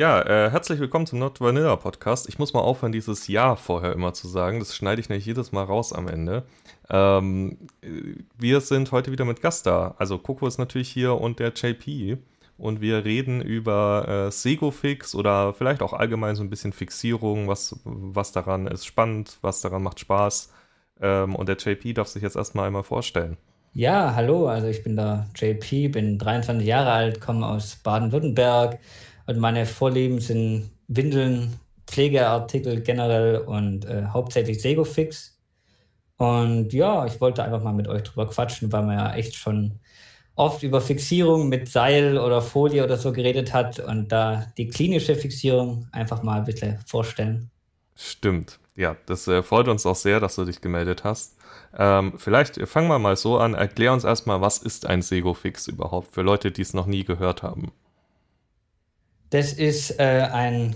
Ja, äh, herzlich willkommen zum Not Vanilla Podcast. Ich muss mal aufhören, dieses Ja vorher immer zu sagen. Das schneide ich nämlich jedes Mal raus am Ende. Ähm, wir sind heute wieder mit Gast da. Also Coco ist natürlich hier und der JP. Und wir reden über äh, Segofix oder vielleicht auch allgemein so ein bisschen Fixierung, was, was daran ist spannend, was daran macht Spaß. Ähm, und der JP darf sich jetzt erstmal einmal vorstellen. Ja, hallo, also ich bin der JP, bin 23 Jahre alt, komme aus Baden-Württemberg und meine Vorlieben sind Windeln, Pflegeartikel generell und äh, hauptsächlich Segofix. Und ja, ich wollte einfach mal mit euch drüber quatschen, weil man ja echt schon oft über Fixierung mit Seil oder Folie oder so geredet hat und da die klinische Fixierung einfach mal ein bisschen vorstellen. Stimmt. Ja, das äh, freut uns auch sehr, dass du dich gemeldet hast. Ähm, vielleicht fangen wir mal so an. Erklär uns erstmal, was ist ein Segofix überhaupt für Leute, die es noch nie gehört haben? Das ist äh, ein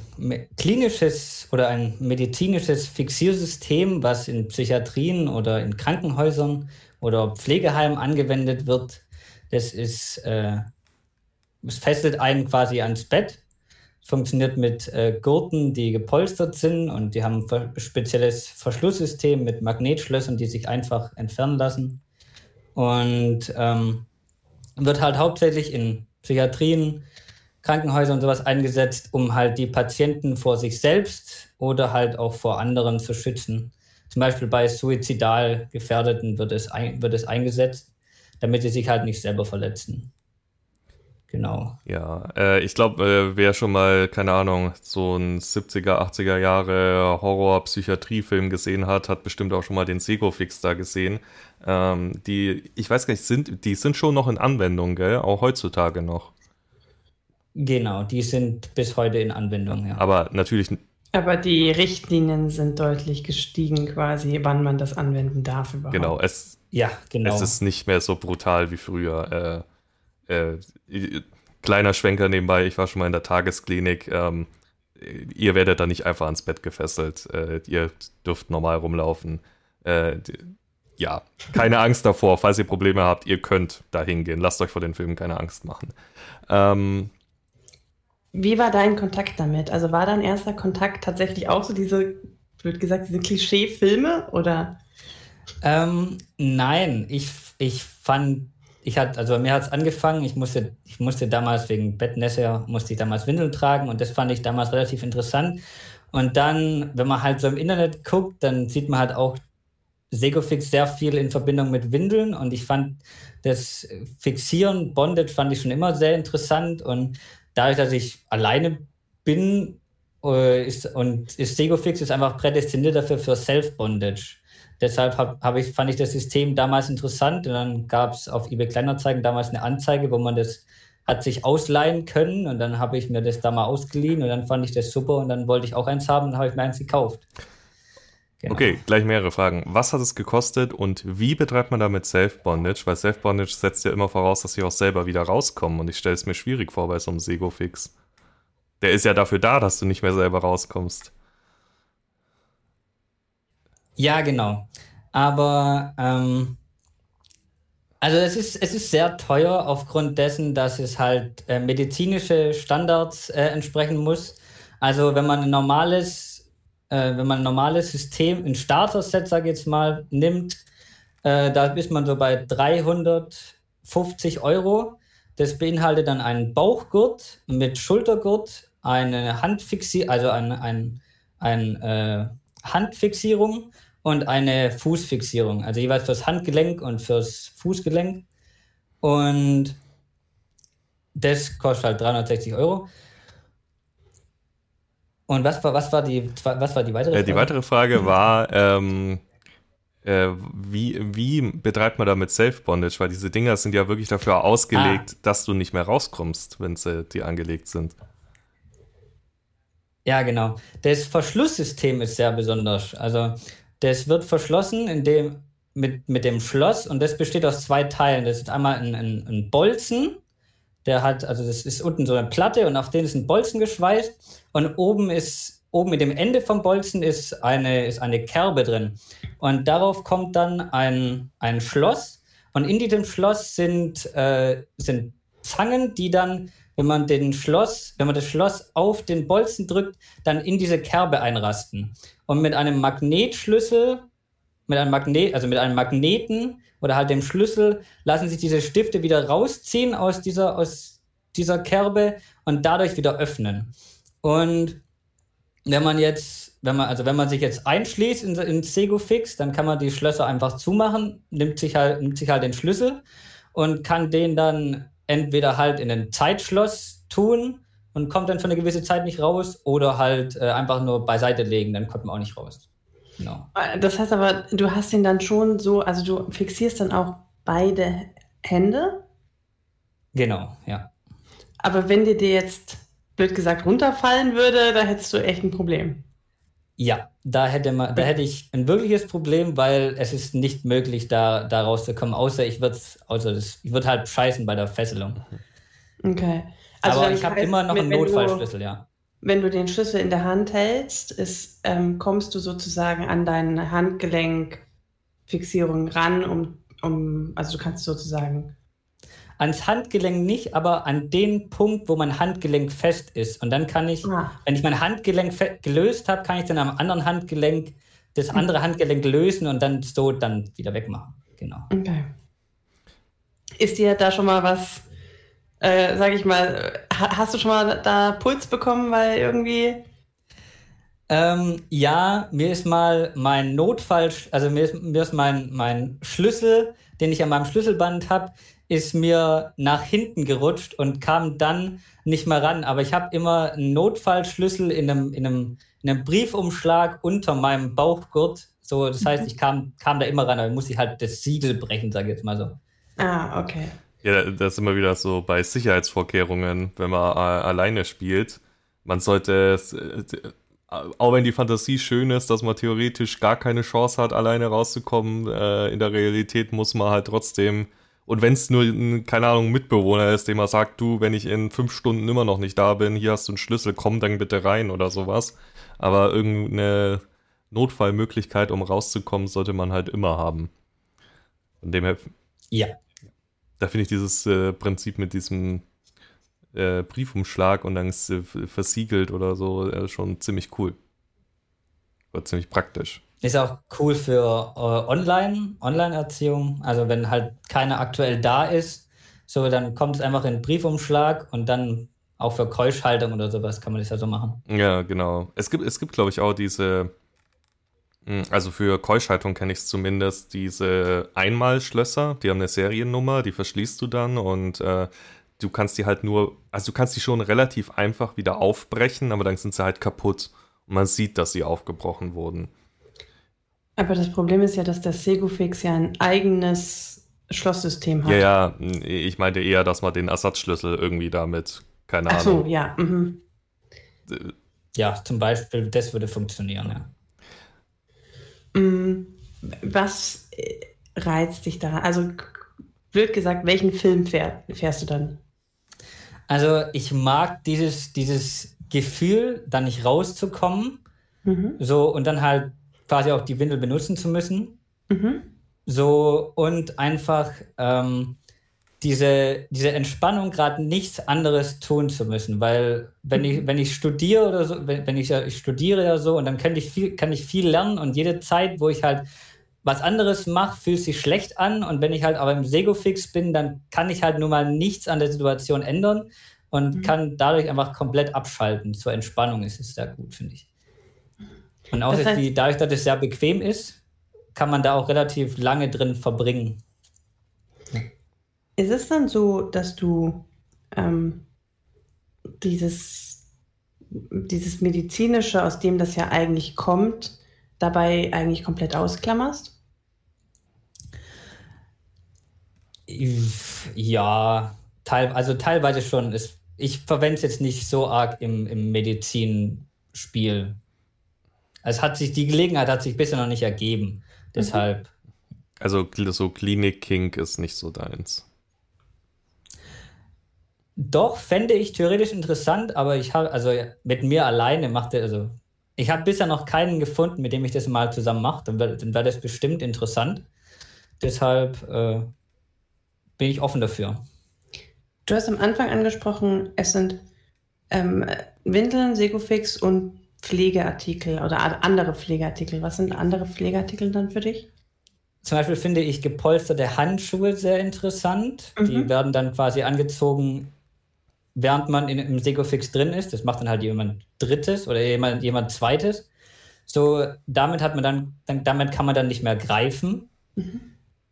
klinisches oder ein medizinisches Fixiersystem, was in Psychiatrien oder in Krankenhäusern oder Pflegeheimen angewendet wird. Das ist, äh, es fesselt einen quasi ans Bett funktioniert mit äh, Gurten, die gepolstert sind und die haben ein spezielles Verschlusssystem mit Magnetschlössern, die sich einfach entfernen lassen. Und ähm, wird halt hauptsächlich in Psychiatrien, Krankenhäusern und sowas eingesetzt, um halt die Patienten vor sich selbst oder halt auch vor anderen zu schützen. Zum Beispiel bei suizidal Gefährdeten wird es, ein, wird es eingesetzt, damit sie sich halt nicht selber verletzen. Genau. Ja, äh, ich glaube, äh, wer schon mal, keine Ahnung, so ein 70er, 80er Jahre Horror-Psychiatrie-Film gesehen hat, hat bestimmt auch schon mal den Sego-Fix da gesehen. Ähm, die, ich weiß gar nicht, sind, die sind schon noch in Anwendung, gell? Auch heutzutage noch. Genau, die sind bis heute in Anwendung, ja. Aber natürlich. Aber die Richtlinien sind deutlich gestiegen, quasi, wann man das anwenden darf überhaupt. Genau, es, ja, genau. es ist nicht mehr so brutal wie früher. Äh, äh, kleiner Schwenker nebenbei, ich war schon mal in der Tagesklinik. Ähm, ihr werdet da nicht einfach ans Bett gefesselt. Äh, ihr dürft normal rumlaufen. Äh, ja, keine Angst davor. Falls ihr Probleme habt, ihr könnt da hingehen. Lasst euch vor den Filmen keine Angst machen. Ähm, Wie war dein Kontakt damit? Also war dein erster Kontakt tatsächlich auch so diese, wird gesagt, diese Klischee-Filme oder? Ähm, nein, ich, ich fand ich hatte, also bei mir hat es angefangen, ich musste, ich musste damals wegen Bettnässe, musste ich damals Windeln tragen und das fand ich damals relativ interessant. Und dann, wenn man halt so im Internet guckt, dann sieht man halt auch Segofix sehr viel in Verbindung mit Windeln und ich fand das Fixieren, Bondage fand ich schon immer sehr interessant und dadurch, dass ich alleine bin äh, ist, und ist Segofix ist einfach prädestiniert dafür für Self-Bondage. Deshalb hab, hab ich, fand ich das System damals interessant. Und dann gab es auf eBay Kleinanzeigen damals eine Anzeige, wo man das hat sich ausleihen können. Und dann habe ich mir das da mal ausgeliehen. Und dann fand ich das super. Und dann wollte ich auch eins haben. Und habe ich mir eins gekauft. Genau. Okay, gleich mehrere Fragen. Was hat es gekostet und wie betreibt man damit Self-Bondage? Weil Self-Bondage setzt ja immer voraus, dass sie auch selber wieder rauskommen und ich stelle es mir schwierig vor bei so einem Sego-Fix. Der ist ja dafür da, dass du nicht mehr selber rauskommst. Ja, genau. Aber ähm, also es ist, es ist sehr teuer aufgrund dessen, dass es halt äh, medizinische Standards äh, entsprechen muss. Also wenn man ein normales, äh, wenn man ein normales System, ein Starter-Set, sage ich jetzt mal, nimmt, äh, da ist man so bei 350 Euro. Das beinhaltet dann einen Bauchgurt mit Schultergurt, eine Handfixierung, also ein, ein, ein äh, Handfixierung und eine Fußfixierung, also jeweils fürs Handgelenk und fürs Fußgelenk. Und das kostet halt 360 Euro. Und was war, was war, die, was war die weitere Frage? Die weitere Frage war, ähm, äh, wie, wie betreibt man damit Self-Bondage? Weil diese Dinger sind ja wirklich dafür ausgelegt, ah. dass du nicht mehr rauskommst, wenn sie dir angelegt sind. Ja, genau. Das Verschlusssystem ist sehr besonders. Also das wird verschlossen in dem, mit, mit dem Schloss und das besteht aus zwei Teilen. Das ist einmal ein, ein, ein Bolzen, der hat, also das ist unten so eine Platte und auf den ist ein Bolzen geschweißt und oben ist, oben mit dem Ende vom Bolzen ist eine, ist eine Kerbe drin. Und darauf kommt dann ein, ein Schloss und in diesem Schloss sind, äh, sind Zangen, die dann wenn man den Schloss, wenn man das Schloss auf den Bolzen drückt, dann in diese Kerbe einrasten. Und mit einem Magnetschlüssel, mit einem Magnet, also mit einem Magneten oder halt dem Schlüssel, lassen sich diese Stifte wieder rausziehen aus dieser, aus dieser Kerbe und dadurch wieder öffnen. Und wenn man jetzt, wenn man, also wenn man sich jetzt einschließt in, in Segofix, dann kann man die Schlösser einfach zumachen, nimmt sich halt, nimmt sich halt den Schlüssel und kann den dann entweder halt in ein Zeitschloss tun und kommt dann für eine gewisse Zeit nicht raus oder halt äh, einfach nur beiseite legen, dann kommt man auch nicht raus. Genau. Äh, das heißt aber, du hast ihn dann schon so, also du fixierst dann auch beide Hände? Genau, ja. Aber wenn dir dir jetzt, blöd gesagt, runterfallen würde, da hättest du echt ein Problem. Ja, da hätte, man, da hätte ich ein wirkliches Problem, weil es ist nicht möglich, da, da rauszukommen, außer ich würde also ich würd halt scheißen bei der Fesselung. Okay. Also Aber ich habe immer noch einen Notfallschlüssel, ja. Wenn du den Schlüssel in der Hand hältst, ist, ähm, kommst du sozusagen an deine Handgelenkfixierung ran, um, um, also du kannst sozusagen ans Handgelenk nicht, aber an den Punkt, wo mein Handgelenk fest ist. Und dann kann ich, ah. wenn ich mein Handgelenk gelöst habe, kann ich dann am anderen Handgelenk das hm. andere Handgelenk lösen und dann so dann wieder wegmachen. Genau. Okay. Ist dir da schon mal was, äh, sag ich mal, hast du schon mal da Puls bekommen, weil irgendwie. Ähm, ja, mir ist mal mein Notfall, also mir ist, mir ist mein, mein Schlüssel, den ich an meinem Schlüsselband habe, ist mir nach hinten gerutscht und kam dann nicht mehr ran. Aber ich habe immer einen Notfallschlüssel in einem, in, einem, in einem Briefumschlag unter meinem Bauchgurt. So, das heißt, mhm. ich kam, kam da immer ran, aber muss ich halt das Siegel brechen, sage ich jetzt mal so. Ah, okay. Ja, das ist immer wieder so bei Sicherheitsvorkehrungen, wenn man äh, alleine spielt. Man sollte, äh, auch wenn die Fantasie schön ist, dass man theoretisch gar keine Chance hat, alleine rauszukommen, äh, in der Realität muss man halt trotzdem und wenn es nur ein, keine Ahnung, Mitbewohner ist, dem man sagt, du, wenn ich in fünf Stunden immer noch nicht da bin, hier hast du einen Schlüssel, komm dann bitte rein oder sowas. Aber irgendeine Notfallmöglichkeit, um rauszukommen, sollte man halt immer haben. Von dem her. Ja. Da finde ich dieses äh, Prinzip mit diesem äh, Briefumschlag und dann ist äh, versiegelt oder so äh, schon ziemlich cool. War ziemlich praktisch. Ist auch cool für äh, Online, Online-Erziehung. Also wenn halt keiner aktuell da ist, so dann kommt es einfach in Briefumschlag und dann auch für Keuschhaltung oder sowas kann man das ja so machen. Ja, genau. Es gibt, es gibt, glaube ich, auch diese, also für Keuschhaltung kenne ich es zumindest, diese Einmalschlösser, die haben eine Seriennummer, die verschließt du dann und äh, du kannst die halt nur, also du kannst die schon relativ einfach wieder aufbrechen, aber dann sind sie halt kaputt und man sieht, dass sie aufgebrochen wurden. Aber das Problem ist ja, dass der Segufix ja ein eigenes Schlosssystem hat. Ja, ja, ich meinte eher, dass man den Ersatzschlüssel irgendwie damit, keine Ach Ahnung. Ach so, ja. Mhm. Ja, zum Beispiel, das würde funktionieren, ja. Mm, was äh, reizt dich daran? Also, blöd gesagt, welchen Film fähr, fährst du dann? Also, ich mag dieses, dieses Gefühl, da nicht rauszukommen. Mhm. So, und dann halt quasi auch die Windel benutzen zu müssen. Mhm. So und einfach ähm, diese, diese Entspannung gerade nichts anderes tun zu müssen, weil wenn ich, wenn ich studiere oder so, wenn, wenn ich, ich studiere ja so und dann kann ich viel, kann ich viel lernen und jede Zeit, wo ich halt was anderes mache, fühlt sich schlecht an und wenn ich halt aber im Sego-Fix bin, dann kann ich halt nun mal nichts an der Situation ändern und mhm. kann dadurch einfach komplett abschalten. Zur Entspannung ist es sehr gut, finde ich. Und auch das heißt, dadurch, dass es sehr bequem ist, kann man da auch relativ lange drin verbringen. Ist es dann so, dass du ähm, dieses, dieses medizinische, aus dem das ja eigentlich kommt, dabei eigentlich komplett ausklammerst? Ja, teil, also teilweise schon. ich verwende es jetzt nicht so arg im, im Medizinspiel. Es hat sich, die Gelegenheit hat sich bisher noch nicht ergeben. Deshalb. Also so Klinik-King ist nicht so deins. Doch, fände ich theoretisch interessant, aber ich habe, also mit mir alleine macht er, also ich habe bisher noch keinen gefunden, mit dem ich das mal zusammen mache. Dann wäre wär das bestimmt interessant. Deshalb äh, bin ich offen dafür. Du hast am Anfang angesprochen, es sind ähm, Windeln, Segofix und Pflegeartikel oder andere Pflegeartikel. Was sind andere Pflegeartikel dann für dich? Zum Beispiel finde ich gepolsterte Handschuhe sehr interessant. Mhm. Die werden dann quasi angezogen, während man in, im Segofix drin ist. Das macht dann halt jemand Drittes oder jemand, jemand Zweites. So, damit hat man dann, dann damit kann man dann nicht mehr greifen. Mhm.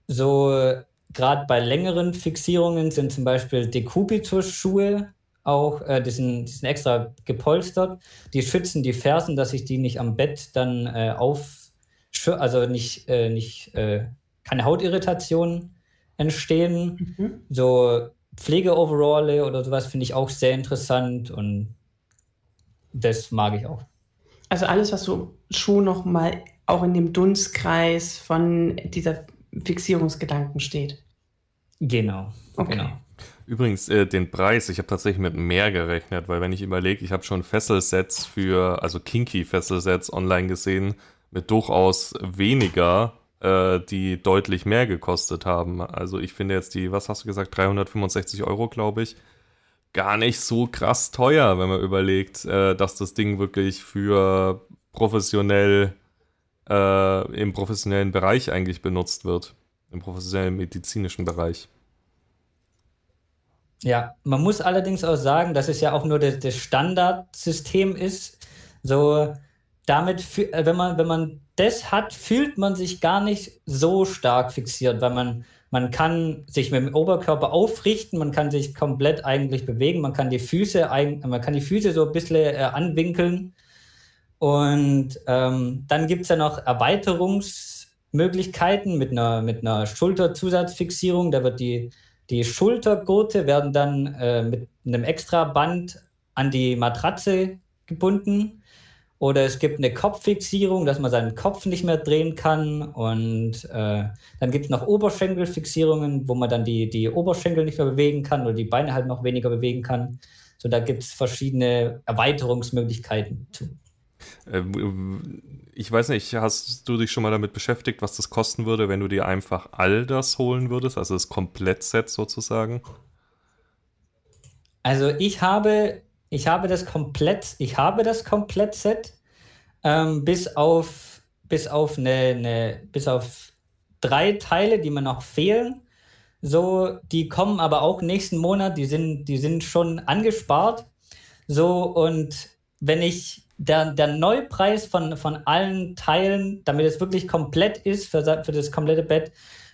So, gerade bei längeren Fixierungen sind zum Beispiel Dekubitus-Schuhe auch, äh, die, sind, die sind extra gepolstert. Die schützen die Fersen, dass sich die nicht am Bett dann äh, auf, also nicht, äh, nicht äh, keine Hautirritationen entstehen. Mhm. So Pflegeoveralle oder sowas finde ich auch sehr interessant und das mag ich auch. Also alles, was so Schuh noch mal auch in dem Dunstkreis von dieser Fixierungsgedanken steht. Genau. Okay. Genau. Übrigens, äh, den Preis, ich habe tatsächlich mit mehr gerechnet, weil wenn ich überlege, ich habe schon Fesselsets für, also Kinky-Fesselsets online gesehen, mit durchaus weniger, äh, die deutlich mehr gekostet haben. Also ich finde jetzt die, was hast du gesagt, 365 Euro, glaube ich, gar nicht so krass teuer, wenn man überlegt, äh, dass das Ding wirklich für professionell, äh, im professionellen Bereich eigentlich benutzt wird. Im professionellen medizinischen Bereich. Ja, man muss allerdings auch sagen, dass es ja auch nur das, das Standardsystem ist. So, damit, äh, wenn man, wenn man das hat, fühlt man sich gar nicht so stark fixiert, weil man, man kann sich mit dem Oberkörper aufrichten, man kann sich komplett eigentlich bewegen, man kann die Füße, man kann die Füße so ein bisschen äh, anwinkeln. Und ähm, dann gibt es ja noch Erweiterungsmöglichkeiten mit einer, mit einer Schulterzusatzfixierung. Da wird die, die Schultergurte werden dann äh, mit einem extra Band an die Matratze gebunden. Oder es gibt eine Kopffixierung, dass man seinen Kopf nicht mehr drehen kann. Und äh, dann gibt es noch Oberschenkelfixierungen, wo man dann die, die Oberschenkel nicht mehr bewegen kann oder die Beine halt noch weniger bewegen kann. So, da gibt es verschiedene Erweiterungsmöglichkeiten. Äh, ich weiß nicht, hast du dich schon mal damit beschäftigt, was das kosten würde, wenn du dir einfach all das holen würdest, also das Komplettset sozusagen? Also ich habe ich habe das komplett, ich habe das Komplettset ähm, bis auf bis auf eine, eine, bis auf drei Teile, die mir noch fehlen. So, die kommen aber auch nächsten Monat, die sind, die sind schon angespart. So, und wenn ich der, der Neupreis von, von allen Teilen, damit es wirklich komplett ist für, für das komplette Bett,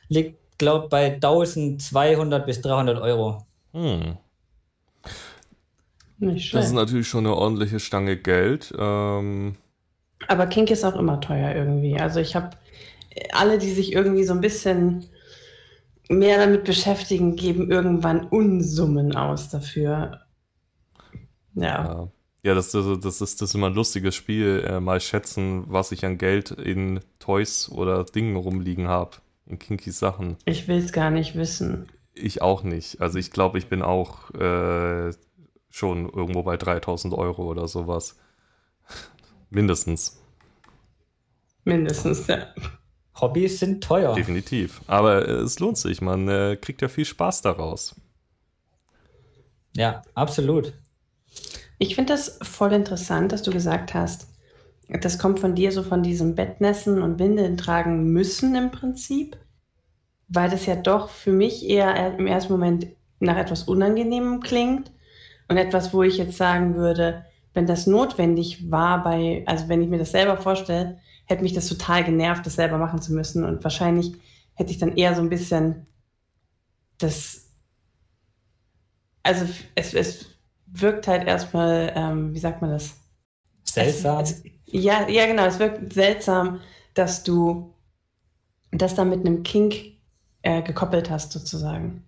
liegt, glaube ich, bei 1200 bis 300 Euro. Hm. Nicht schlecht. Das ist natürlich schon eine ordentliche Stange Geld. Ähm Aber Kink ist auch immer teuer irgendwie. Also ich habe alle, die sich irgendwie so ein bisschen mehr damit beschäftigen, geben irgendwann Unsummen aus dafür. Ja. Ja, das, das, das, ist, das ist immer ein lustiges Spiel, äh, mal schätzen, was ich an Geld in Toys oder Dingen rumliegen habe, in kinky Sachen. Ich will es gar nicht wissen. Ich auch nicht. Also ich glaube, ich bin auch äh, schon irgendwo bei 3000 Euro oder sowas. Mindestens. Mindestens, ja. Hobbys sind teuer. Definitiv. Aber es lohnt sich. Man äh, kriegt ja viel Spaß daraus. Ja, absolut. Ich finde das voll interessant, dass du gesagt hast, das kommt von dir so von diesem Bettnässen und Windeln tragen müssen im Prinzip, weil das ja doch für mich eher im ersten Moment nach etwas Unangenehmem klingt und etwas, wo ich jetzt sagen würde, wenn das notwendig war bei, also wenn ich mir das selber vorstelle, hätte mich das total genervt, das selber machen zu müssen. Und wahrscheinlich hätte ich dann eher so ein bisschen das, also es, es wirkt halt erstmal, ähm, wie sagt man das? Seltsam. Es, es, ja, ja, genau, es wirkt seltsam, dass du das dann mit einem Kink äh, gekoppelt hast, sozusagen.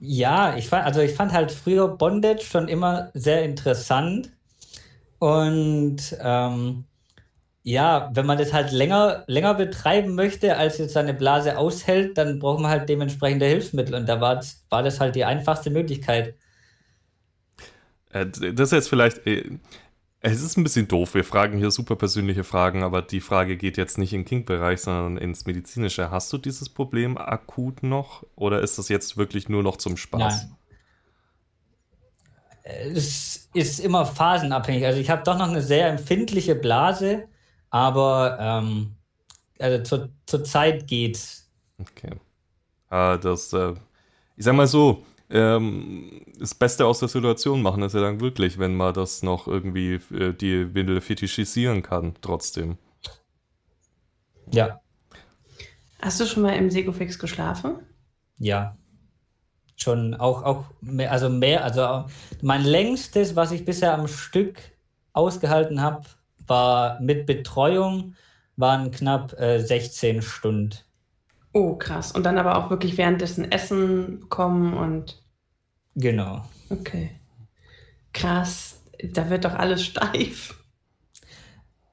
Ja, ich fand, also ich fand halt früher Bondage schon immer sehr interessant. Und ähm, ja, wenn man das halt länger, länger betreiben möchte, als jetzt seine Blase aushält, dann braucht man halt dementsprechende Hilfsmittel. Und da war, war das halt die einfachste Möglichkeit. Äh, das ist jetzt vielleicht. Es ist ein bisschen doof. Wir fragen hier super persönliche Fragen, aber die Frage geht jetzt nicht in Kink-Bereich, sondern ins Medizinische. Hast du dieses Problem akut noch oder ist das jetzt wirklich nur noch zum Spaß? Nein. Es ist immer phasenabhängig. Also ich habe doch noch eine sehr empfindliche Blase, aber ähm, also zur, zur Zeit geht's. Okay. Ah, das, äh, ich sag mal so, ähm, das Beste aus der Situation machen ist ja dann wirklich, wenn man das noch irgendwie äh, die Windel fetischisieren kann, trotzdem. Ja. Hast du schon mal im Segofix geschlafen? Ja. Schon auch, auch mehr, also mehr, also mein längstes, was ich bisher am Stück ausgehalten habe, war mit Betreuung, waren knapp äh, 16 Stunden. Oh, krass. Und dann aber auch wirklich währenddessen Essen kommen und. Genau. Okay. Krass. Da wird doch alles steif.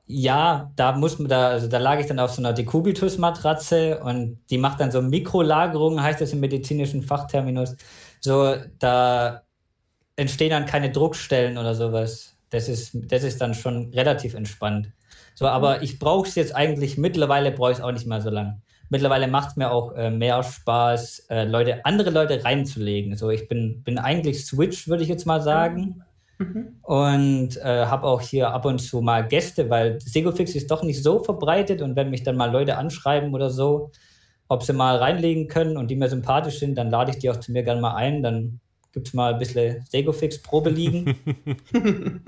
Ja, da muss man da, also da lag ich dann auf so einer Decubitus-Matratze und die macht dann so Mikrolagerungen, heißt das im medizinischen Fachterminus. So, da entstehen dann keine Druckstellen oder sowas. Das ist, das ist dann schon relativ entspannt. So, aber ich brauche es jetzt eigentlich, mittlerweile brauche ich es auch nicht mehr so lang. Mittlerweile macht es mir auch äh, mehr Spaß, äh, Leute, andere Leute reinzulegen. So, ich bin, bin eigentlich Switch, würde ich jetzt mal sagen. Mhm. Und äh, habe auch hier ab und zu mal Gäste, weil Segofix ist doch nicht so verbreitet und wenn mich dann mal Leute anschreiben oder so, ob sie mal reinlegen können und die mir sympathisch sind, dann lade ich die auch zu mir gerne mal ein. Dann gibt es mal ein bisschen Segofix-Probe liegen.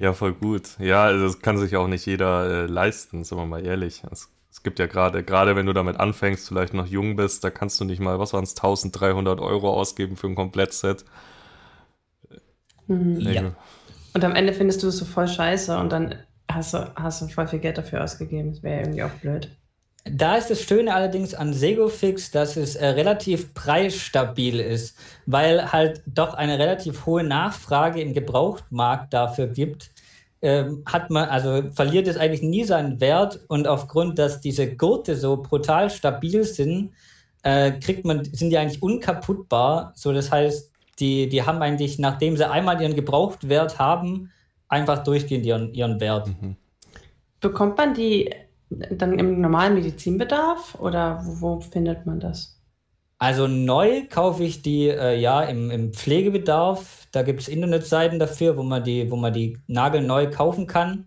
ja, voll gut. Ja, also das kann sich auch nicht jeder äh, leisten, sagen wir mal ehrlich. Es es gibt ja gerade, gerade wenn du damit anfängst, vielleicht noch jung bist, da kannst du nicht mal, was waren es, 1300 Euro ausgeben für ein Komplettset. Mhm. Ja. Und am Ende findest du es so voll scheiße und dann hast du, hast du voll viel Geld dafür ausgegeben. Das wäre irgendwie auch blöd. Da ist das Schöne allerdings an Segofix, dass es äh, relativ preisstabil ist, weil halt doch eine relativ hohe Nachfrage im Gebrauchtmarkt dafür gibt ähm, hat man, also verliert es eigentlich nie seinen Wert und aufgrund, dass diese Gurte so brutal stabil sind, äh, kriegt man, sind die eigentlich unkaputtbar. So, das heißt, die, die haben eigentlich, nachdem sie einmal ihren Gebrauchtwert haben, einfach durchgehend ihren, ihren Wert. Mhm. Bekommt man die dann im normalen Medizinbedarf oder wo, wo findet man das? Also neu kaufe ich die äh, ja im, im Pflegebedarf. Da gibt es Internetseiten dafür, wo man die, wo man die nagelneu kaufen kann.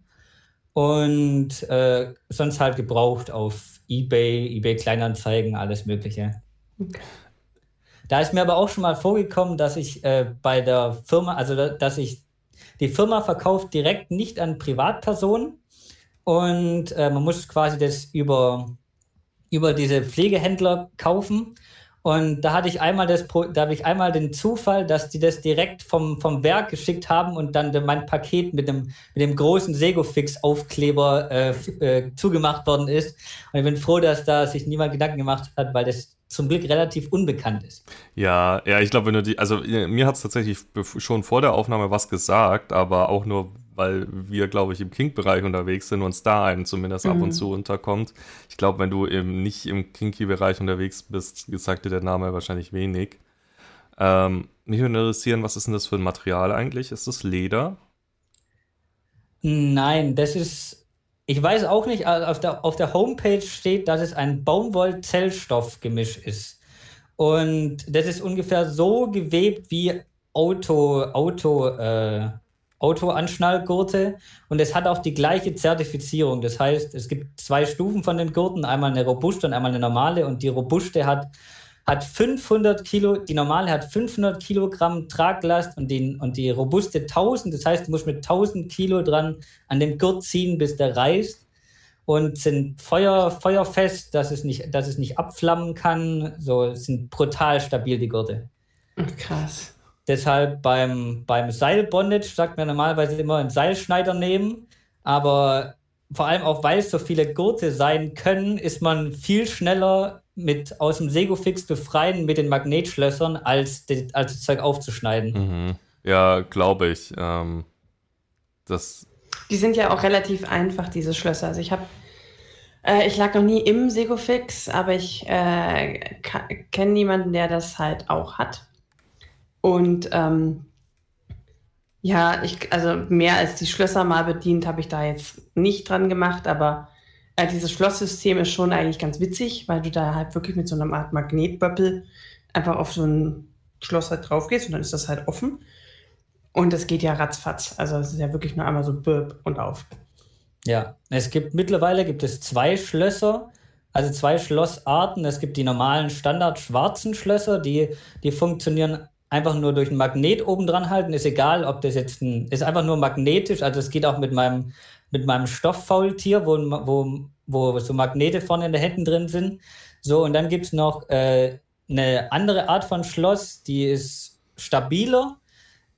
Und äh, sonst halt gebraucht auf Ebay, Ebay Kleinanzeigen, alles Mögliche. Da ist mir aber auch schon mal vorgekommen, dass ich äh, bei der Firma, also dass ich die Firma verkauft direkt nicht an Privatpersonen und äh, man muss quasi das über, über diese Pflegehändler kaufen. Und da hatte ich einmal das, da habe ich einmal den Zufall, dass die das direkt vom, vom Werk geschickt haben und dann mein Paket mit dem, mit dem großen Segofix-Aufkleber äh, äh, zugemacht worden ist. Und ich bin froh, dass da sich niemand Gedanken gemacht hat, weil das zum Glück relativ unbekannt ist. Ja, ja, ich glaube, wenn du die, also mir hat es tatsächlich schon vor der Aufnahme was gesagt, aber auch nur, weil wir, glaube ich, im Kink-Bereich unterwegs sind und es da einem zumindest mhm. ab und mhm. zu unterkommt. Ich glaube, wenn du eben nicht im Kinky-Bereich unterwegs bist, sagt dir der Name wahrscheinlich wenig. Ähm, mich würde interessieren, was ist denn das für ein Material eigentlich? Ist das Leder? Nein, das ist, ich weiß auch nicht, also auf der, auf der Homepage steht, dass es ein Baumwoll-Zellstoff-Gemisch ist. Und das ist ungefähr so gewebt wie Auto, Auto, äh, Autoanschnallgurte und es hat auch die gleiche Zertifizierung. Das heißt, es gibt zwei Stufen von den Gurten, einmal eine robuste und einmal eine normale und die robuste hat, hat 500 Kilo, die normale hat 500 Kilogramm Traglast und die, und die robuste 1000. Das heißt, du musst mit 1000 Kilo dran an dem Gurt ziehen, bis der reißt und sind Feuer, feuerfest, dass es nicht, dass es nicht abflammen kann. So sind brutal stabil die Gurte. Krass. Deshalb beim, beim Seilbondage sagt man normalerweise immer einen Seilschneider nehmen, aber vor allem auch, weil es so viele Gurte sein können, ist man viel schneller mit aus dem Segofix befreien mit den Magnetschlössern, als, die, als das Zeug aufzuschneiden. Mhm. Ja, glaube ich. Ähm, das die sind ja auch relativ einfach, diese Schlösser. Also ich habe äh, ich lag noch nie im Segofix, aber ich äh, kenne niemanden, der das halt auch hat. Und ähm, Ja, ich, also mehr als die Schlösser mal bedient, habe ich da jetzt nicht dran gemacht, aber äh, dieses Schlosssystem ist schon eigentlich ganz witzig, weil du da halt wirklich mit so einer Art Magnetböppel einfach auf so ein Schloss halt drauf gehst und dann ist das halt offen. Und das geht ja ratzfatz. Also es ist ja wirklich nur einmal so Burp und auf. Ja, es gibt mittlerweile gibt es zwei Schlösser, also zwei Schlossarten. Es gibt die normalen Standard schwarzen Schlösser, die, die funktionieren einfach nur durch ein Magnet oben dran halten. Ist egal, ob das jetzt ein, ist einfach nur magnetisch. Also es geht auch mit meinem, mit meinem Stofffaultier, wo, wo, wo so Magnete vorne in den Händen drin sind. So, und dann gibt es noch äh, eine andere Art von Schloss, die ist stabiler.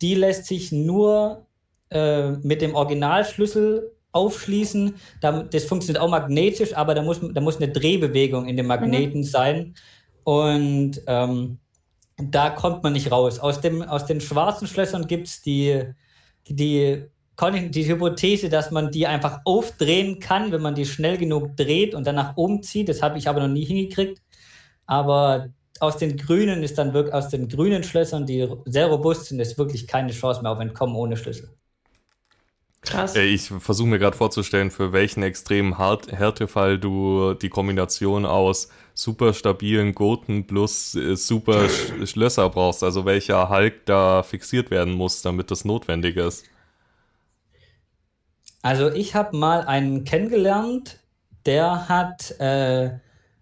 Die lässt sich nur äh, mit dem Originalschlüssel aufschließen. Das funktioniert auch magnetisch, aber da muss, da muss eine Drehbewegung in den Magneten mhm. sein. Und ähm, da kommt man nicht raus. Aus, dem, aus den schwarzen Schlössern gibt es die, die, die Hypothese, dass man die einfach aufdrehen kann, wenn man die schnell genug dreht und dann nach oben zieht. Das habe ich aber noch nie hingekriegt. Aber aus den grünen ist dann wirklich, aus den grünen Schlössern, die sehr robust sind, ist wirklich keine Chance mehr auf Entkommen ohne Schlüssel. Krass. Ich versuche mir gerade vorzustellen, für welchen extremen Härtefall du die Kombination aus super stabilen Gurten plus äh, super Sch Schlösser brauchst. Also welcher Hulk da fixiert werden muss, damit das notwendig ist. Also ich habe mal einen kennengelernt, der hat, äh,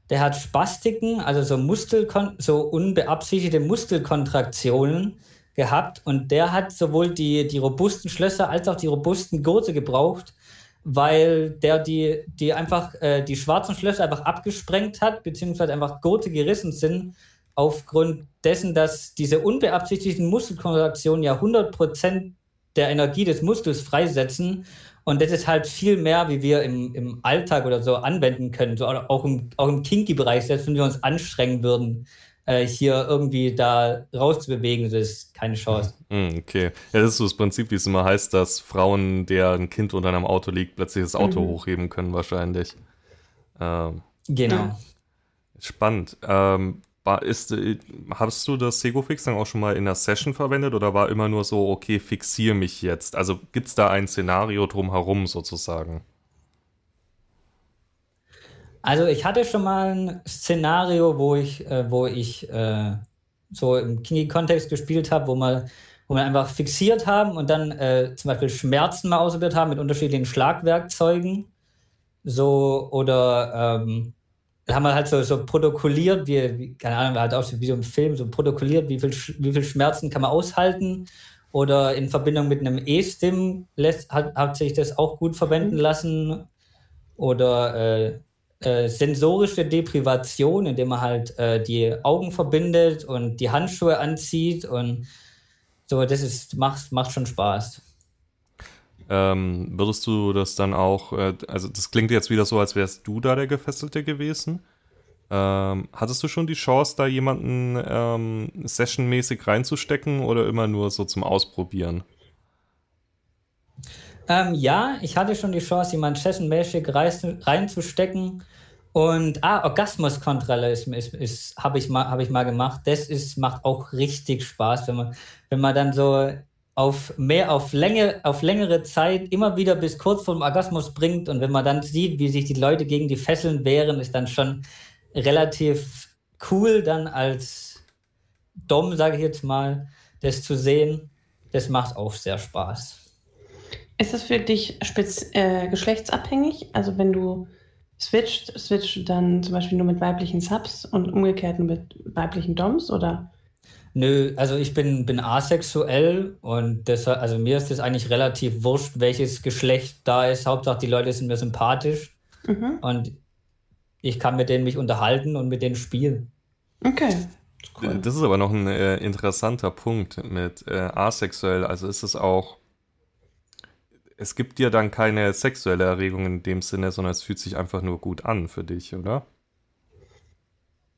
der hat Spastiken, also so Muskelkon so unbeabsichtigte Muskelkontraktionen gehabt und der hat sowohl die, die robusten Schlösser als auch die robusten Gurte gebraucht, weil der die, die einfach äh, die schwarzen Schlösser einfach abgesprengt hat, beziehungsweise einfach Gurte gerissen sind, aufgrund dessen, dass diese unbeabsichtigten Muskelkontraktionen ja 100% der Energie des Muskels freisetzen. Und das ist halt viel mehr, wie wir im, im Alltag oder so anwenden können. So auch im, auch im Kinky-Bereich, selbst wenn wir uns anstrengen würden, äh, hier irgendwie da rauszubewegen, das ist keine Chance. Hm, okay. Ja, das ist so das Prinzip, wie es immer heißt, dass Frauen, der ein Kind unter einem Auto liegt, plötzlich das Auto mhm. hochheben können, wahrscheinlich. Ähm, genau. Spannend. Ähm, war, ist, äh, hast du das Segofix dann auch schon mal in der Session verwendet oder war immer nur so, okay, fixiere mich jetzt? Also gibt es da ein Szenario drumherum sozusagen? Also ich hatte schon mal ein Szenario, wo ich, äh, wo ich äh, so im Kingi-Kontext gespielt habe, wo man, wo wir einfach fixiert haben und dann äh, zum Beispiel Schmerzen mal ausprobiert haben mit unterschiedlichen Schlagwerkzeugen. So, oder ähm, haben wir halt so, so protokolliert, wie, keine Ahnung, halt auch wie so im Film, so protokolliert, wie viel, wie viel Schmerzen kann man aushalten. Oder in Verbindung mit einem E-Stim hat, hat sich das auch gut verwenden mhm. lassen. Oder äh, äh, sensorische Deprivation, indem man halt äh, die Augen verbindet und die Handschuhe anzieht und so, das ist, macht, macht schon Spaß. Ähm, würdest du das dann auch, äh, also das klingt jetzt wieder so, als wärst du da der Gefesselte gewesen. Ähm, hattest du schon die Chance, da jemanden ähm, sessionmäßig reinzustecken oder immer nur so zum Ausprobieren? Ähm, ja, ich hatte schon die Chance, jemanden sessionmäßig reinzustecken. Und ah, Orgasmuskontrolle ist, ist, ist habe ich, mal, hab ich mal gemacht. Das ist, macht auch richtig Spaß, wenn man, wenn man dann so auf mehr, auf Länge, auf längere Zeit immer wieder bis kurz vor dem Orgasmus bringt und wenn man dann sieht, wie sich die Leute gegen die Fesseln wehren, ist dann schon relativ cool, dann als Dom, sage ich jetzt mal, das zu sehen. Das macht auch sehr Spaß. Ist das für dich spitz, äh, geschlechtsabhängig? Also wenn du switcht, switcht du dann zum Beispiel nur mit weiblichen Subs und umgekehrt nur mit weiblichen Doms oder? Nö, also ich bin, bin asexuell und deshalb, also mir ist das eigentlich relativ wurscht, welches Geschlecht da ist. Hauptsache die Leute sind mir sympathisch mhm. und ich kann mit denen mich unterhalten und mit denen spielen. Okay. Cool. Das ist aber noch ein äh, interessanter Punkt mit äh, asexuell. Also ist es auch es gibt dir dann keine sexuelle Erregung in dem Sinne, sondern es fühlt sich einfach nur gut an für dich, oder?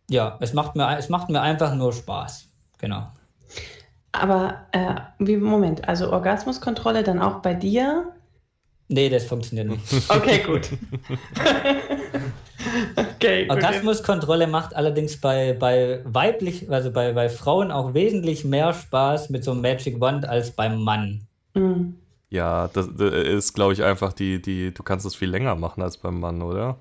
Ja, es macht mir, es macht mir einfach nur Spaß. Genau. Aber äh, wie Moment, also Orgasmuskontrolle dann auch bei dir? Nee, das funktioniert nicht. okay, gut. okay, Orgasmuskontrolle macht allerdings bei, bei weiblich, also bei, bei Frauen auch wesentlich mehr Spaß mit so einem Magic Wand als beim Mann. Mhm. Ja, das, das ist, glaube ich, einfach die, die, du kannst es viel länger machen als beim Mann, oder?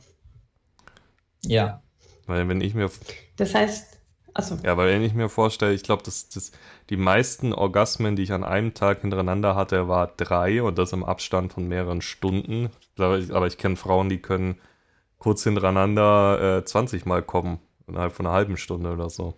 Ja. Weil wenn ich mir. Das heißt, achso. Ja, weil wenn ich mir vorstelle, ich glaube, dass das, die meisten Orgasmen, die ich an einem Tag hintereinander hatte, war drei und das im Abstand von mehreren Stunden. Aber ich, ich kenne Frauen, die können kurz hintereinander äh, 20 Mal kommen, innerhalb von einer halben Stunde oder so.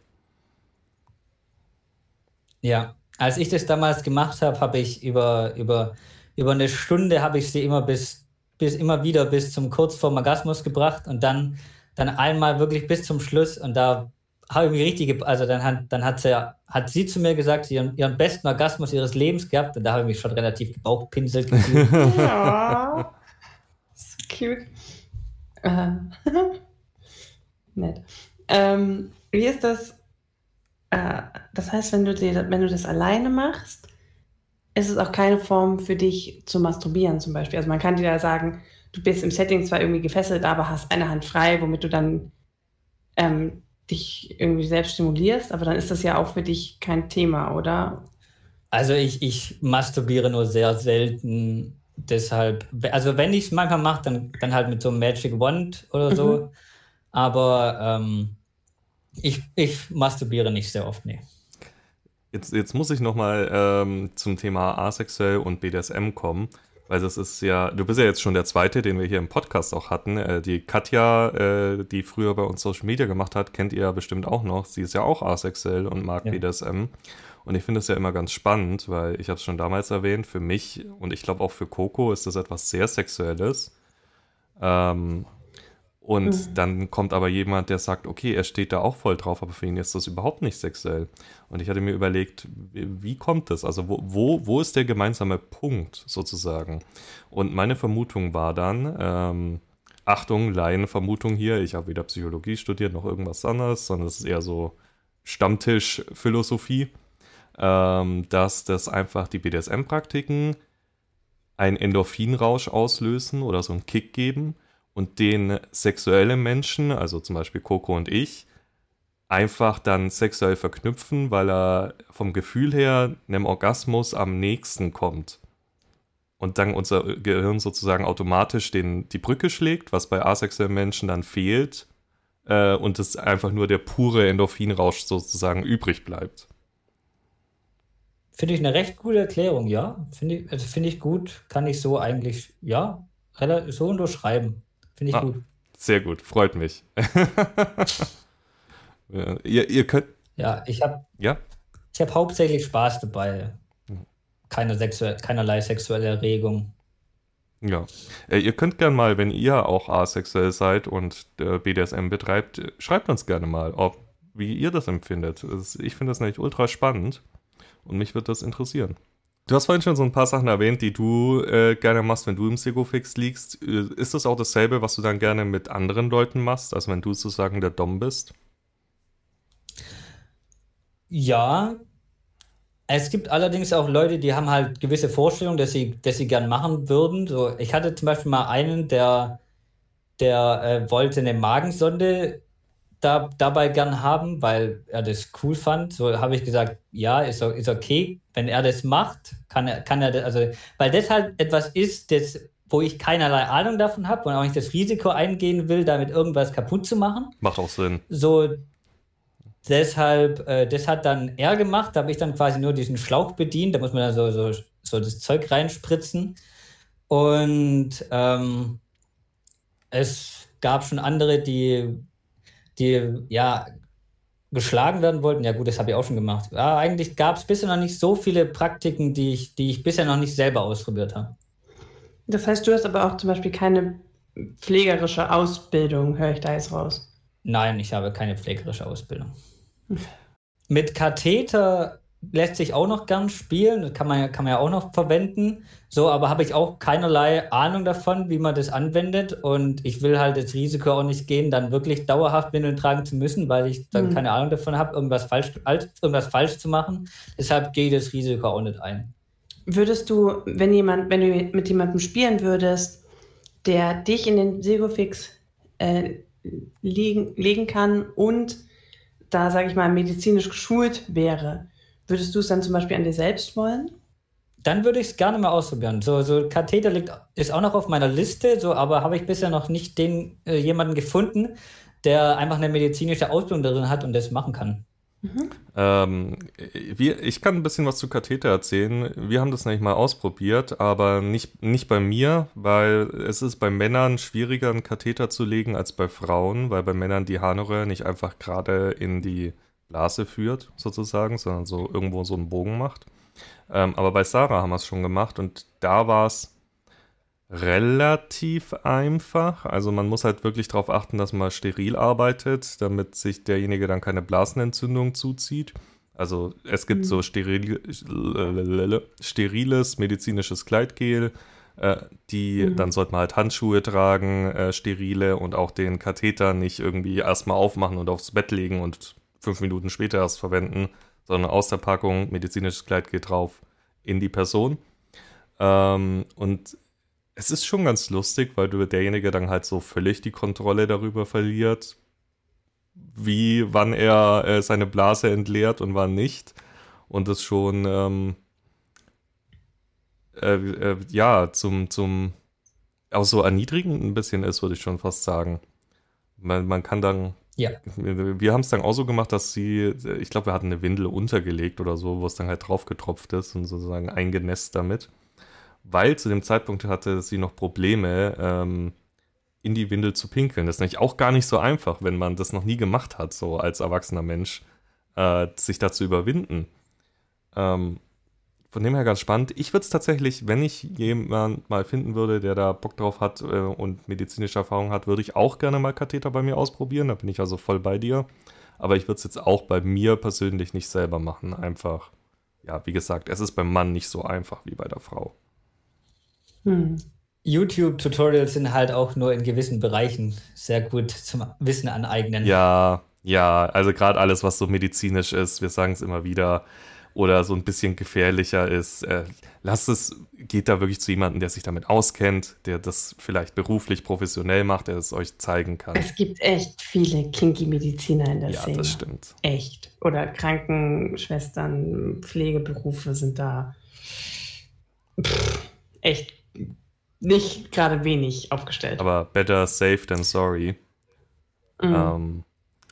Ja, als ich das damals gemacht habe, habe ich über, über, über eine Stunde habe ich sie immer bis, bis immer wieder bis zum kurz vorm Orgasmus gebracht und dann, dann einmal wirklich bis zum Schluss und da habe ich mich richtig, also dann hat, dann hat sie, hat sie zu mir gesagt, sie ihren, ihren besten Orgasmus ihres Lebens gehabt und da habe ich mich schon relativ gebauchpinselt gefühlt. ja. So cute. Äh. Nett. Ähm, wie ist das? Äh, das heißt, wenn du, dir, wenn du das alleine machst, ist es auch keine Form für dich zu masturbieren zum Beispiel. Also man kann dir ja sagen, du bist im Setting zwar irgendwie gefesselt, aber hast eine Hand frei, womit du dann ähm, dich irgendwie selbst stimulierst, aber dann ist das ja auch für dich kein Thema, oder? Also ich, ich masturbiere nur sehr selten. Deshalb, also wenn ich es manchmal mache, dann, dann halt mit so einem Magic Wand oder so. Mhm. Aber ähm, ich, ich masturbiere nicht sehr oft, nee. Jetzt, jetzt muss ich nochmal ähm, zum Thema asexuell und BDSM kommen, weil das ist ja, du bist ja jetzt schon der zweite, den wir hier im Podcast auch hatten. Äh, die Katja, äh, die früher bei uns Social Media gemacht hat, kennt ihr ja bestimmt auch noch. Sie ist ja auch asexuell und mag ja. BDSM. Und ich finde es ja immer ganz spannend, weil ich habe es schon damals erwähnt, für mich und ich glaube auch für Coco ist das etwas sehr Sexuelles. Ähm, und mhm. dann kommt aber jemand, der sagt, okay, er steht da auch voll drauf, aber für ihn ist das überhaupt nicht sexuell. Und ich hatte mir überlegt, wie, kommt das? Also wo, wo, wo ist der gemeinsame Punkt sozusagen? Und meine Vermutung war dann, ähm, Achtung, Laienvermutung hier, ich habe weder Psychologie studiert noch irgendwas anderes, sondern es ist eher so Stammtischphilosophie, ähm, dass das einfach die BDSM-Praktiken einen Endorphinrausch auslösen oder so einen Kick geben und den sexuelle Menschen, also zum Beispiel Coco und ich, einfach dann sexuell verknüpfen, weil er vom Gefühl her einem Orgasmus am nächsten kommt. Und dann unser Gehirn sozusagen automatisch den, die Brücke schlägt, was bei asexuellen Menschen dann fehlt. Äh, und es einfach nur der pure Endorphinrausch sozusagen übrig bleibt. Finde ich eine recht gute Erklärung, ja. Finde ich, also find ich gut, kann ich so eigentlich, ja, so unterschreiben. Finde ich ah, gut. Sehr gut, freut mich. ja, ihr, ihr könnt. Ja, ich habe ja? Ich hab hauptsächlich Spaß dabei. Keine sexuell, keinerlei sexuelle Erregung. Ja. Äh, ihr könnt gerne mal, wenn ihr auch asexuell seid und äh, BDSM betreibt, schreibt uns gerne mal, ob, wie ihr das empfindet. Ich finde das nämlich ultra spannend und mich wird das interessieren. Du hast vorhin schon so ein paar Sachen erwähnt, die du äh, gerne machst, wenn du im Segofix liegst. Äh, ist das auch dasselbe, was du dann gerne mit anderen Leuten machst, also wenn du sozusagen der Dom bist? Ja. Es gibt allerdings auch Leute, die haben halt gewisse Vorstellungen, dass sie, dass sie gern machen würden. So, ich hatte zum Beispiel mal einen, der, der äh, wollte eine Magensonde da, dabei gern haben, weil er das cool fand. So habe ich gesagt, ja, ist, ist okay. Wenn er das macht, kann er, kann er, also, weil das halt etwas ist, das, wo ich keinerlei Ahnung davon habe und auch nicht das Risiko eingehen will, damit irgendwas kaputt zu machen. Macht auch Sinn. So, deshalb, äh, das hat dann er gemacht, da habe ich dann quasi nur diesen Schlauch bedient, da muss man dann so, so, so das Zeug reinspritzen. Und ähm, es gab schon andere, die die ja geschlagen werden wollten. Ja gut, das habe ich auch schon gemacht. Ja, eigentlich gab es bisher noch nicht so viele Praktiken, die ich, die ich bisher noch nicht selber ausprobiert habe. Das heißt, du hast aber auch zum Beispiel keine pflegerische Ausbildung, höre ich da jetzt raus. Nein, ich habe keine pflegerische Ausbildung. Mit Katheter lässt sich auch noch gern spielen, das kann man, kann man ja auch noch verwenden. So, aber habe ich auch keinerlei Ahnung davon, wie man das anwendet. Und ich will halt das Risiko auch nicht gehen, dann wirklich dauerhaft Windeln tragen zu müssen, weil ich dann mhm. keine Ahnung davon habe, irgendwas falsch, irgendwas falsch zu machen. Deshalb gehe ich das Risiko auch nicht ein. Würdest du, wenn jemand, wenn du mit jemandem spielen würdest, der dich in den Segofix äh, legen, legen kann und da, sage ich mal, medizinisch geschult wäre, Würdest du es dann zum Beispiel an dir selbst wollen? dann würde ich es gerne mal ausprobieren. So, so Katheter liegt, ist auch noch auf meiner Liste, so, aber habe ich bisher noch nicht den äh, jemanden gefunden, der einfach eine medizinische Ausbildung darin hat und das machen kann. Mhm. Ähm, wir, ich kann ein bisschen was zu Katheter erzählen. Wir haben das nämlich mal ausprobiert, aber nicht, nicht bei mir, weil es ist bei Männern schwieriger, einen Katheter zu legen als bei Frauen, weil bei Männern die Harnröhre nicht einfach gerade in die Blase führt, sozusagen, sondern so irgendwo so einen Bogen macht. Ähm, aber bei Sarah haben wir es schon gemacht und da war es relativ einfach. Also man muss halt wirklich darauf achten, dass man steril arbeitet, damit sich derjenige dann keine Blasenentzündung zuzieht. Also es gibt mhm. so steril, steriles medizinisches Kleidgel, äh, die, mhm. dann sollte man halt Handschuhe tragen, äh, sterile und auch den Katheter nicht irgendwie erstmal aufmachen und aufs Bett legen und fünf Minuten später erst verwenden, sondern aus der Packung medizinisches Kleidgel drauf in die Person. Ähm, und es ist schon ganz lustig, weil derjenige dann halt so völlig die Kontrolle darüber verliert, wie, wann er äh, seine Blase entleert und wann nicht. Und das schon, ähm, äh, äh, ja, zum, zum, auch so erniedrigend ein bisschen ist, würde ich schon fast sagen. Man, man kann dann, ja. wir haben es dann auch so gemacht, dass sie, ich glaube, wir hatten eine Windel untergelegt oder so, wo es dann halt drauf getropft ist und sozusagen eingenässt damit weil zu dem Zeitpunkt hatte sie noch Probleme, ähm, in die Windel zu pinkeln. Das ist nämlich auch gar nicht so einfach, wenn man das noch nie gemacht hat, so als erwachsener Mensch, äh, sich da zu überwinden. Ähm, von dem her ganz spannend. Ich würde es tatsächlich, wenn ich jemand mal finden würde, der da Bock drauf hat äh, und medizinische Erfahrung hat, würde ich auch gerne mal Katheter bei mir ausprobieren. Da bin ich also voll bei dir. Aber ich würde es jetzt auch bei mir persönlich nicht selber machen. Einfach, ja, wie gesagt, es ist beim Mann nicht so einfach wie bei der Frau. Hm. YouTube-Tutorials sind halt auch nur in gewissen Bereichen sehr gut zum Wissen aneignen. Ja, ja, also gerade alles, was so medizinisch ist, wir sagen es immer wieder, oder so ein bisschen gefährlicher ist, äh, lasst es, geht da wirklich zu jemandem, der sich damit auskennt, der das vielleicht beruflich professionell macht, der es euch zeigen kann. Es gibt echt viele kinky Mediziner in der ja, Szene. Ja, das stimmt. Echt. Oder Krankenschwestern, Pflegeberufe sind da pff, echt nicht gerade wenig aufgestellt. Aber better safe than sorry. Mhm. Ähm,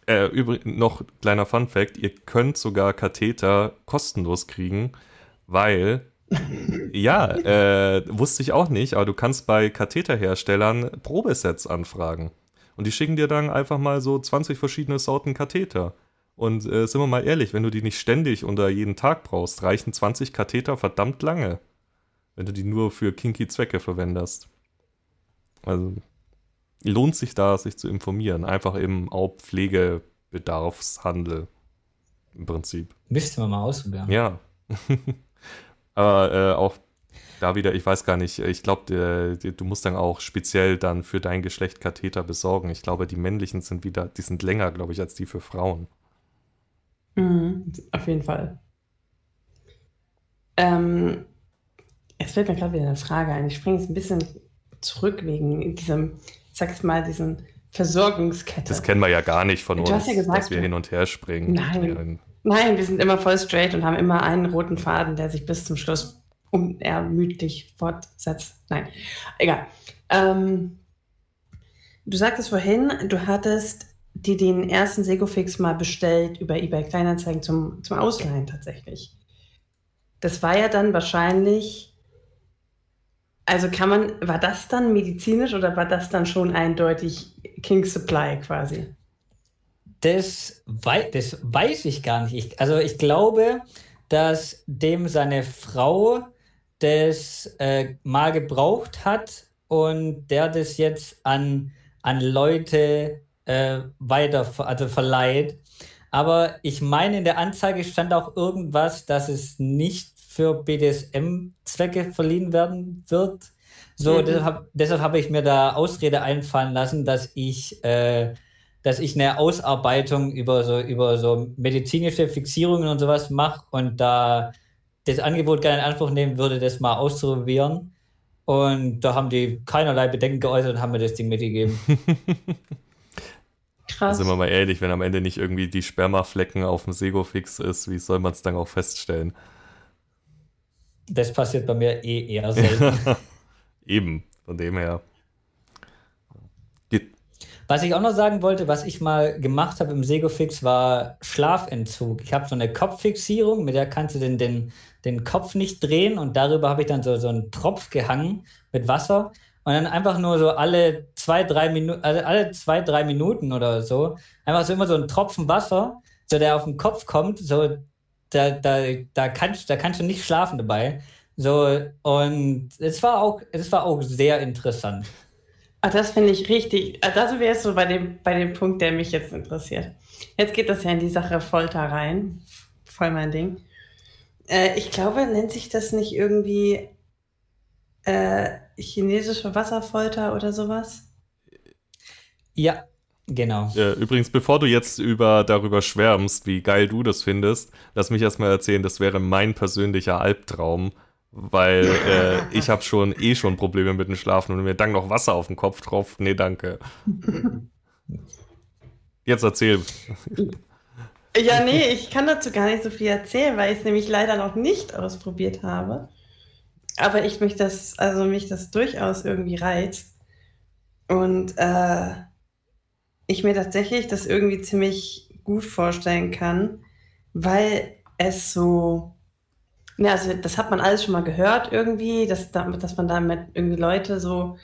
äh, übrigens, noch kleiner Fun Fact: Ihr könnt sogar Katheter kostenlos kriegen, weil. ja, äh, wusste ich auch nicht, aber du kannst bei Katheterherstellern Probesets anfragen. Und die schicken dir dann einfach mal so 20 verschiedene Sorten Katheter. Und äh, sind wir mal ehrlich, wenn du die nicht ständig oder jeden Tag brauchst, reichen 20 Katheter verdammt lange wenn du die nur für kinky Zwecke verwendest. Also lohnt sich da, sich zu informieren. Einfach im Pflegebedarfshandel im Prinzip. Müsste man mal ausprobieren. Ja. Aber äh, auch da wieder, ich weiß gar nicht, ich glaube, du musst dann auch speziell dann für dein Geschlecht Katheter besorgen. Ich glaube, die männlichen sind wieder, die sind länger, glaube ich, als die für Frauen. Mhm, auf jeden Fall. Ähm, es fällt mir gerade wieder eine Frage ein. Ich springe jetzt ein bisschen zurück wegen diesem, ich sag's mal, diesen Versorgungskette. Das kennen wir ja gar nicht von du uns, hast ja gesagt, dass wir hin und her springen. Nein. Nein, wir sind immer voll straight und haben immer einen roten Faden, der sich bis zum Schluss unermüdlich fortsetzt. Nein, egal. Ähm, du sagtest vorhin, du hattest dir den ersten Segofix mal bestellt über eBay Kleinanzeigen zum, zum Ausleihen tatsächlich. Das war ja dann wahrscheinlich also kann man, war das dann medizinisch oder war das dann schon eindeutig King Supply quasi? Das, wei das weiß ich gar nicht. Ich, also ich glaube, dass dem seine Frau das äh, mal gebraucht hat und der das jetzt an, an Leute äh, weiter also verleiht. Aber ich meine, in der Anzeige stand auch irgendwas, dass es nicht für BDSM-Zwecke verliehen werden wird. So, mhm. deshalb, deshalb habe ich mir da Ausrede einfallen lassen, dass ich, äh, dass ich eine Ausarbeitung über so, über so medizinische Fixierungen und sowas mache und da das Angebot gerne in Anspruch nehmen würde, das mal auszuprobieren. Und da haben die keinerlei Bedenken geäußert und haben mir das Ding mitgegeben. Krass. Sind wir mal ehrlich, wenn am Ende nicht irgendwie die Spermaflecken auf dem Segofix ist, wie soll man es dann auch feststellen? Das passiert bei mir eh eher selten. Eben, von dem her. Was ich auch noch sagen wollte, was ich mal gemacht habe im Segofix, war Schlafentzug. Ich habe so eine Kopffixierung, mit der kannst du den, den, den Kopf nicht drehen und darüber habe ich dann so, so einen Tropf gehangen mit Wasser und dann einfach nur so alle zwei, drei Minuten, also alle zwei, drei Minuten oder so, einfach so immer so ein Tropfen Wasser, so der auf den Kopf kommt, so da, da, da, kannst, da kannst du nicht schlafen dabei. So, und es war auch, es war auch sehr interessant. Ah, das finde ich richtig. Ah, das wäre so bei dem, bei dem Punkt, der mich jetzt interessiert. Jetzt geht das ja in die Sache Folter rein. Voll mein Ding. Äh, ich glaube, nennt sich das nicht irgendwie äh, chinesische Wasserfolter oder sowas? Ja, genau. Äh, übrigens, bevor du jetzt über, darüber schwärmst, wie geil du das findest, lass mich erstmal erzählen, das wäre mein persönlicher Albtraum weil äh, ich habe schon eh schon Probleme mit dem Schlafen und mir dann noch Wasser auf den Kopf tropft. Nee, danke. Jetzt erzähl. Ja, nee, ich kann dazu gar nicht so viel erzählen, weil ich es nämlich leider noch nicht ausprobiert habe. Aber ich mich das, also mich das durchaus irgendwie reizt. Und äh, ich mir tatsächlich das irgendwie ziemlich gut vorstellen kann, weil es so ja, also das hat man alles schon mal gehört irgendwie, dass, dass man damit irgendwie Leute so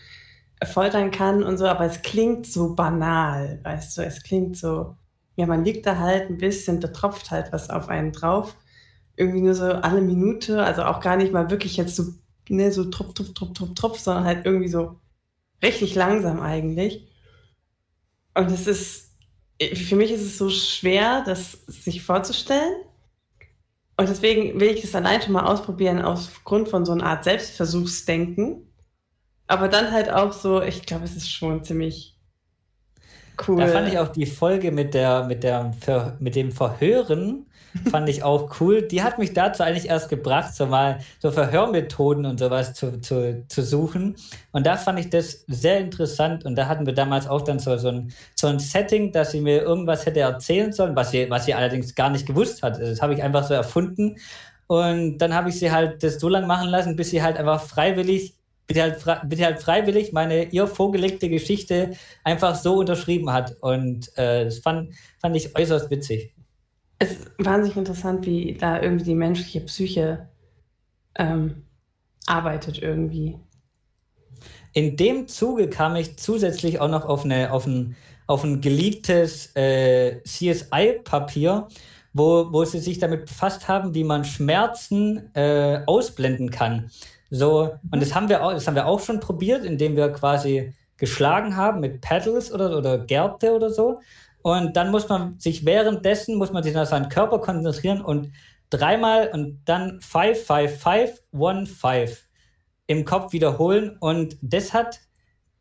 foltern kann und so, aber es klingt so banal, weißt du, es klingt so, ja, man liegt da halt ein bisschen, da tropft halt was auf einen drauf, irgendwie nur so alle Minute, also auch gar nicht mal wirklich jetzt so, ne, so tropf, tropf, tropf, tropf, tropf, sondern halt irgendwie so richtig langsam eigentlich. Und es ist, für mich ist es so schwer, das sich vorzustellen. Und deswegen will ich das allein schon mal ausprobieren, aufgrund von so einer Art Selbstversuchsdenken. Aber dann halt auch so, ich glaube, es ist schon ziemlich cool. Da fand ich auch die Folge mit, der, mit, der, mit dem Verhören fand ich auch cool. Die hat mich dazu eigentlich erst gebracht, so mal so Verhörmethoden und sowas zu, zu, zu suchen. Und da fand ich das sehr interessant. Und da hatten wir damals auch dann so, so, ein, so ein Setting, dass sie mir irgendwas hätte erzählen sollen, was sie, was sie allerdings gar nicht gewusst hat. Also das habe ich einfach so erfunden. Und dann habe ich sie halt das so lange machen lassen, bis sie halt einfach freiwillig bitte halt, bitte halt freiwillig meine ihr vorgelegte Geschichte einfach so unterschrieben hat. Und äh, das fand, fand ich äußerst witzig es ist wahnsinnig interessant, wie da irgendwie die menschliche Psyche ähm, arbeitet irgendwie. In dem Zuge kam ich zusätzlich auch noch auf, eine, auf, ein, auf ein geleaktes äh, CSI-Papier, wo, wo sie sich damit befasst haben, wie man Schmerzen äh, ausblenden kann. So, und das haben, wir auch, das haben wir auch schon probiert, indem wir quasi geschlagen haben mit Paddles oder, oder Gärte oder so. Und dann muss man sich währenddessen, muss man sich auf seinen Körper konzentrieren und dreimal und dann 5, 5, 5, 1, 5 im Kopf wiederholen. Und das hat,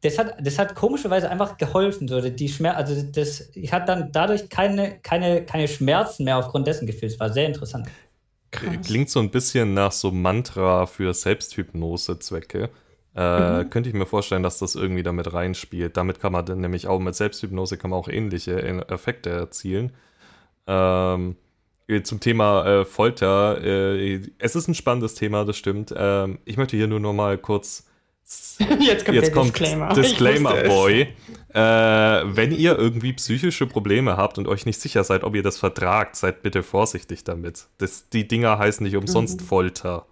das hat, das hat komischerweise einfach geholfen. So, die Schmerz, also das, ich hatte dann dadurch keine, keine, keine Schmerzen mehr aufgrund dessen gefühlt. Es war sehr interessant. Klingt so ein bisschen nach so Mantra für Selbsthypnose-Zwecke. Äh, mhm. Könnte ich mir vorstellen, dass das irgendwie damit reinspielt. Damit kann man dann nämlich auch mit Selbsthypnose kann man auch ähnliche Effekte erzielen. Ähm, zum Thema äh, Folter. Äh, es ist ein spannendes Thema, das stimmt. Ähm, ich möchte hier nur noch mal kurz. Jetzt kommt, jetzt kommt Disclaimer. Disclaimer Boy. Äh, wenn ihr irgendwie psychische Probleme habt und euch nicht sicher seid, ob ihr das vertragt, seid bitte vorsichtig damit. Das, die Dinger heißen nicht umsonst mhm. Folter.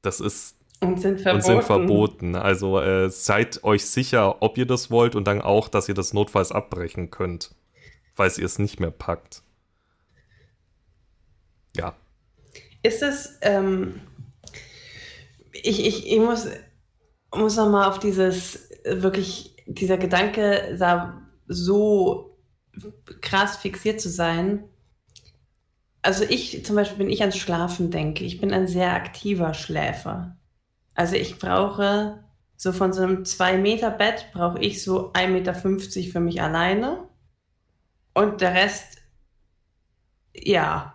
Das ist und sind verboten. Und sind verboten. Also äh, seid euch sicher, ob ihr das wollt und dann auch, dass ihr das notfalls abbrechen könnt, falls ihr es nicht mehr packt. Ja. Ist es, ähm, ich, ich, ich muss, muss noch mal auf dieses, wirklich, dieser Gedanke, da so krass fixiert zu sein. Also ich zum Beispiel, wenn ich ans Schlafen denke, ich bin ein sehr aktiver Schläfer. Also ich brauche so von so einem 2-Meter-Bett brauche ich so 1,50 Meter für mich alleine. Und der Rest, ja,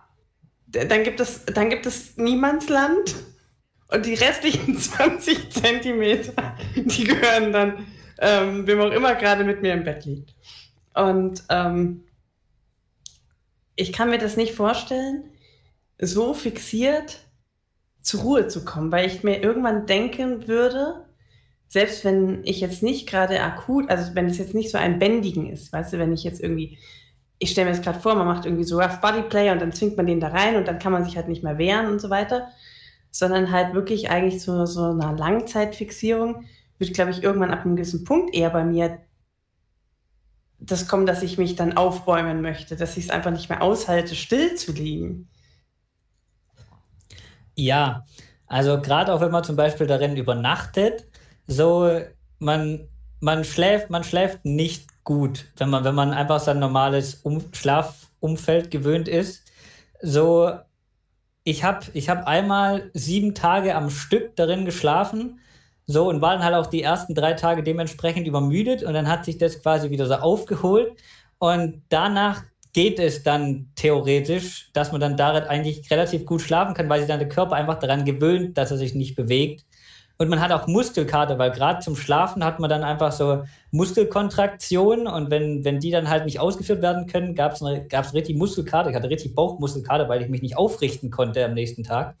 dann gibt es, dann gibt es Niemandsland. Und die restlichen 20 Zentimeter, die gehören dann, ähm, wem auch immer gerade mit mir im Bett liegt. Und ähm, ich kann mir das nicht vorstellen, so fixiert zur Ruhe zu kommen, weil ich mir irgendwann denken würde, selbst wenn ich jetzt nicht gerade akut, also wenn es jetzt nicht so ein Bändigen ist, weißt du, wenn ich jetzt irgendwie, ich stelle mir das gerade vor, man macht irgendwie so Rough Body Play und dann zwingt man den da rein und dann kann man sich halt nicht mehr wehren und so weiter, sondern halt wirklich eigentlich zu so einer Langzeitfixierung wird, glaube ich, irgendwann ab einem gewissen Punkt eher bei mir das kommen, dass ich mich dann aufbäumen möchte, dass ich es einfach nicht mehr aushalte, still zu liegen. Ja, also gerade auch wenn man zum Beispiel darin übernachtet, so man, man schläft, man schläft nicht gut, wenn man, wenn man einfach sein normales um Schlafumfeld gewöhnt ist. So, ich habe ich hab einmal sieben Tage am Stück darin geschlafen so, und war dann halt auch die ersten drei Tage dementsprechend übermüdet und dann hat sich das quasi wieder so aufgeholt. Und danach geht es dann theoretisch, dass man dann darin eigentlich relativ gut schlafen kann, weil sich dann der Körper einfach daran gewöhnt, dass er sich nicht bewegt. Und man hat auch Muskelkater, weil gerade zum Schlafen hat man dann einfach so Muskelkontraktionen und wenn, wenn die dann halt nicht ausgeführt werden können, gab es richtig Muskelkater. Ich hatte richtig Bauchmuskelkater, weil ich mich nicht aufrichten konnte am nächsten Tag.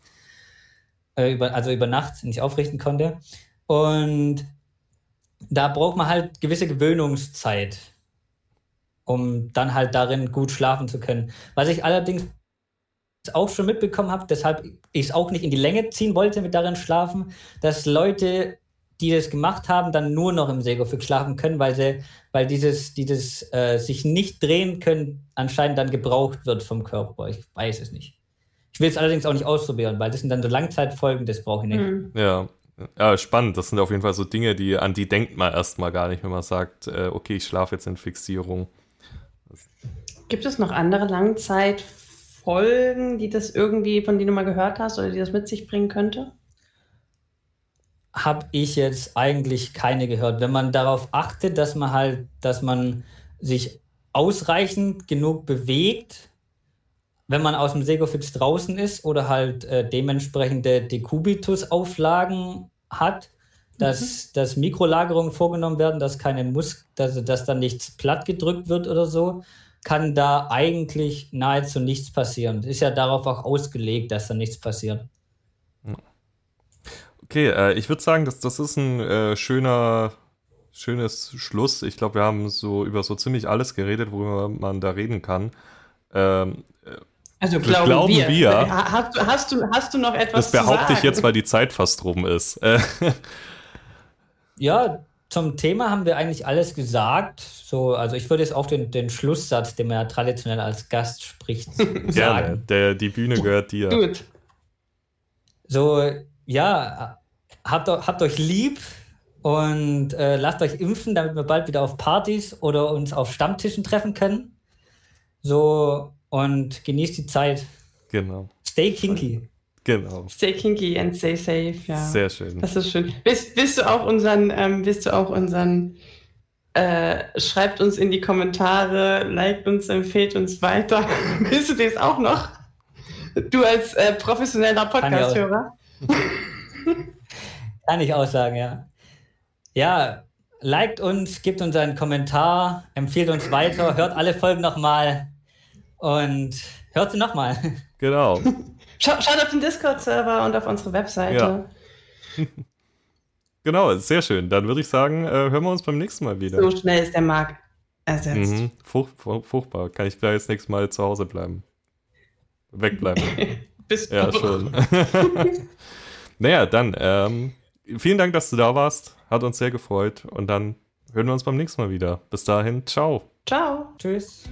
Äh, über, also über Nacht nicht aufrichten konnte. Und da braucht man halt gewisse Gewöhnungszeit, um dann halt darin gut schlafen zu können. Was ich allerdings auch schon mitbekommen habe, deshalb ich es auch nicht in die Länge ziehen wollte mit darin schlafen, dass Leute, die das gemacht haben, dann nur noch im Segofix schlafen können, weil sie, weil dieses, dieses äh, sich nicht drehen können, anscheinend dann gebraucht wird vom Körper. Ich weiß es nicht. Ich will es allerdings auch nicht ausprobieren, weil das sind dann so Langzeitfolgen, das brauche ich nicht. Mhm. Ja, ja, spannend. Das sind auf jeden Fall so Dinge, die, an die denkt man erstmal gar nicht, wenn man sagt, äh, okay, ich schlafe jetzt in Fixierung. Gibt es noch andere Langzeitfolgen, die das irgendwie, von denen du mal gehört hast oder die das mit sich bringen könnte? Habe ich jetzt eigentlich keine gehört. Wenn man darauf achtet, dass man halt, dass man sich ausreichend genug bewegt, wenn man aus dem Segofix draußen ist oder halt äh, dementsprechende Dekubitus-Auflagen hat, dass, mhm. dass Mikrolagerungen vorgenommen werden, dass keine Mus dass, dass dann nichts platt gedrückt wird oder so, kann da eigentlich nahezu nichts passieren. Ist ja darauf auch ausgelegt, dass da nichts passiert. Okay, äh, ich würde sagen, dass das ist ein äh, schöner, schönes Schluss. Ich glaube, wir haben so über so ziemlich alles geredet, worüber man da reden kann. Ähm, also glauben, glauben wir. wir. Hast, hast, du, hast du noch etwas Das behaupte ich jetzt, weil die Zeit fast rum ist. ja, zum Thema haben wir eigentlich alles gesagt. So, also ich würde jetzt auch den, den Schlusssatz, den man ja traditionell als Gast spricht, sagen. Gerne, der, die Bühne gehört dir. Gut. So, ja, habt, habt euch lieb und äh, lasst euch impfen, damit wir bald wieder auf Partys oder uns auf Stammtischen treffen können. So, und genießt die Zeit. Genau. Stay kinky. Genau. Stay kinky and stay safe, ja. Sehr schön. Das ist schön. Willst, willst du auch unseren, ähm, willst du auch unseren, äh, schreibt uns in die Kommentare, liked uns, empfehlt uns weiter. willst du das auch noch? Du als äh, professioneller Podcast-Hörer? Kann ich auch sagen, ja. Ja, liked uns, gebt uns einen Kommentar, empfiehlt uns weiter, hört alle Folgen nochmal. Und hört sie nochmal. Genau. Schaut, schaut auf den Discord-Server und auf unsere Webseite. Ja. genau, sehr schön. Dann würde ich sagen, äh, hören wir uns beim nächsten Mal wieder. So schnell ist der Markt ersetzt. Mhm. Furch furchtbar. Kann ich gleich das nächste Mal zu Hause bleiben. Wegbleiben. Bis Ja, schon. naja, dann, ähm, vielen Dank, dass du da warst. Hat uns sehr gefreut. Und dann hören wir uns beim nächsten Mal wieder. Bis dahin, ciao. Ciao. Tschüss.